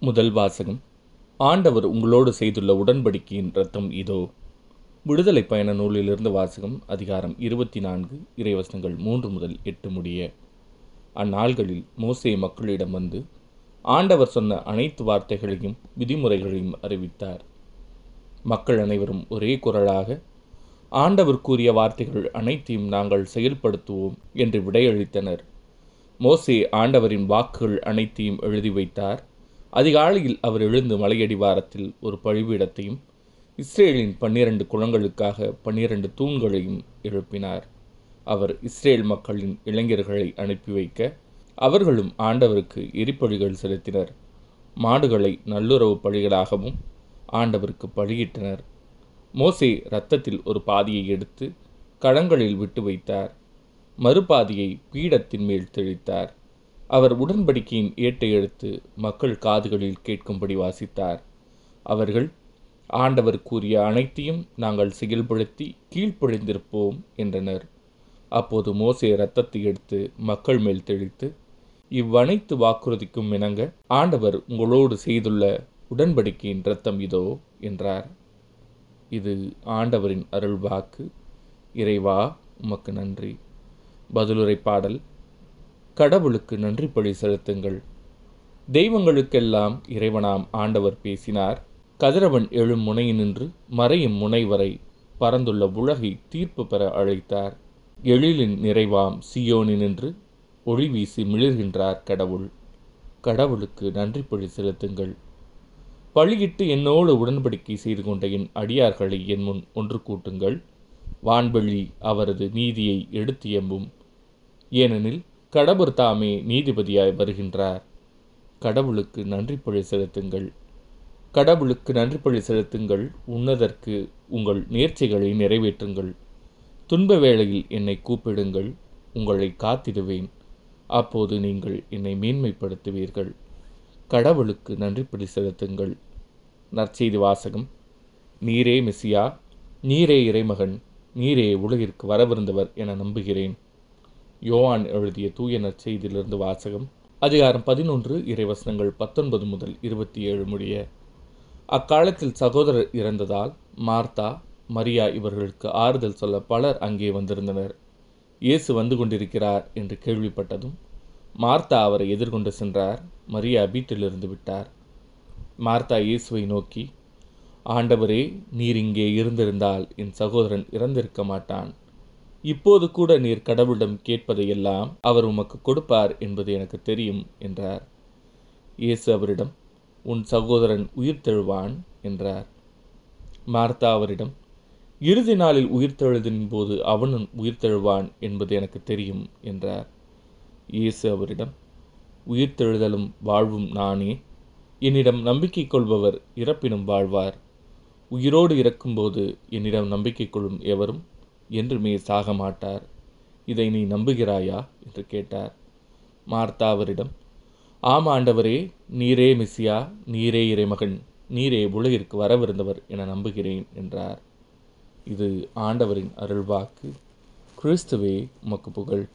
முதல் வாசகம். ஆண்டவர் உங்களோடு செய்துள்ள உடன்படிக்கையின் ரத்தம் இதோ. விடுதலை பயண நூலிலிருந்து வாசகம் அதிகாரம் இருபத்தி நான்கு இறைவசனங்கள் மூன்று முதல் எட்டு முடிய. அந்நாள்களில் மோசே மக்களிடம் வந்து ஆண்டவர் சொன்ன அனைத்து வார்த்தைகளையும் விதிமுறைகளையும் அறிவித்தார். மக்கள் அனைவரும் ஒரே குரலாக ஆண்டவர் கூறிய வார்த்தைகள் அனைத்தையும் நாங்கள் செயல்படுத்துவோம் என்று விடையளித்தனர். மோசே ஆண்டவரின் வாக்குகள் அனைத்தையும் எழுதி வைத்தார். அதிகாலையில் அவர் எழுந்து மலையடிவாரத்தில் ஒரு பழிபீடத்தையும் இஸ்ரேலின் பன்னிரண்டு குளங்களுக்காக பன்னிரண்டு தூண்களையும் எழுப்பினார். அவர் இஸ்ரேல் மக்களின் இளைஞர்களை அனுப்பி வைக்க அவர்களும் ஆண்டவருக்கு எரிப்பழிகள் செலுத்தினர். மாடுகளை நல்லுறவு பழிகளாகவும் ஆண்டவருக்கு பழியிட்டனர். மோசே இரத்தத்தில் ஒரு பாதியை எடுத்து களங்களில் விட்டு வைத்தார். மறுபாதியை பீடத்தின் மேல் தெளித்தார். அவர் உடன்படிக்கையின் ஏட்டை எடுத்து மக்கள் காதுகளில் கேட்கும்படி வாசித்தார். அவர்கள் ஆண்டவர் கூறிய அனைத்தையும் நாங்கள் செயல்படுத்தி கீழ்ப்பழிந்திருப்போம் என்றனர். அப்போது மோசே இரத்தத்தை எடுத்து மக்கள் மேல் தெளித்து இவ்வனைத்து வாக்குறுதிக்கும் இணங்க ஆண்டவர் உங்களோடு செய்துள்ள உடன்படிக்கையின் இரத்தம் இதோ என்றார். இது ஆண்டவரின் அருள் வாக்கு இறைவா உமக்கு நன்றி. பதிலுரை பாடல் கடவுளுக்கு நன்றி பழி செலுத்துங்கள். தெய்வங்களுக்கெல்லாம் இறைவனாம் ஆண்டவர் பேசினார். கதிரவன் எழும் முனையினின்று மறையும் முனை வரை பறந்துள்ள உலகை தீர்ப்பு பெற அழைத்தார். எழிலின் நிறைவாம் சியோனினின்று ஒளி வீசி மிளிர்கின்றார் கடவுள். கடவுளுக்கு நன்றி பழி செலுத்துங்கள். பழியிட்டு என்னோடு உடன்படிக்கை செய்து கொண்ட என் அடியார்களை என் முன் ஒன்று கூட்டுங்கள். வான்வெளி அவரது நீதியை எடுத்து எம்பும். ஏனெனில் கடவுள் தாமே நீதிபதியாய் வருகின்றார். கடவுளுக்கு நன்றி பழி செலுத்துங்கள். கடவுளுக்கு நன்றி பழி செலுத்துங்கள். உன்னதற்கு உங்கள் நேர்ச்சிகளை நிறைவேற்றுங்கள். துன்ப வேளையில் என்னை கூப்பிடுங்கள். உங்களை காத்திடுவேன். அப்போது நீங்கள் என்னை மேன்மைப்படுத்துவீர்கள். கடவுளுக்கு நன்றி பழி செலுத்துங்கள். நற்செய்தி வாசகம். நீரே மெசியா நீரே இறைமகன் நீரே உலகிற்கு வரவிருந்தவர் என நம்புகிறேன். யோவான் எழுதிய தூய நற்செய்தியிலிருந்து வாசகம் அதிகாரம் பதினொன்று இறைவசனங்கள் பத்தொன்பது முதல் இருபத்தி ஏழு முடிய. அக்காலத்தில் சகோதரர் இறந்ததால் மார்த்தா மரியா இவர்களுக்கு ஆறுதல் சொல்ல பலர் அங்கே வந்திருந்தனர். இயேசு வந்து கொண்டிருக்கிறார் என்று கேள்விப்பட்டதும் மார்த்தா அவரை எதிர்கொண்டு சென்றார் மரியா வீட்டிலிருந்து விட்டார். மார்த்தா இயேசுவை நோக்கி ஆண்டவரே நீர் இங்கே இருந்திருந்தால் என் சகோதரன் இறந்திருக்க மாட்டான். இப்போது கூட நீர் கடவுளிடம் கேட்பதையெல்லாம் அவர் உமக்கு கொடுப்பார் என்பது எனக்கு தெரியும் என்றார். இயேசு அவரிடம் உன் சகோதரன் உயிர்த்தெழுவான் என்றார். மார்த்தா அவரிடம் இறுதி நாளில் உயிர்த்தெழுதின் போது அவனும் உயிர்த்தெழுவான் என்பது எனக்கு தெரியும் என்றார். இயேசு அவரிடம் உயிர்த்தெழுதலும் வாழ்வும் நானே. என்னிடம் நம்பிக்கை கொள்பவர் இறப்பினும் வாழ்வார். உயிரோடு இறக்கும்போது என்னிடம் நம்பிக்கை கொள்ளும் எவரும் என்றுமே சாக மாட்டார். இதை நீ நம்புகிறாயா? என்று கேட்டார். மார்த்தா அவரிடம் ஆம் ஆண்டவரே நீரே மிஸ்ஸியா நீரே இறைமகன் நீரே உலகிற்கு வரவிருந்தவர் என நம்புகிறேன் என்றார். இது ஆண்டவரின் அருள்வாக்கு. கிறிஸ்துவே உமக்கு புகழ்.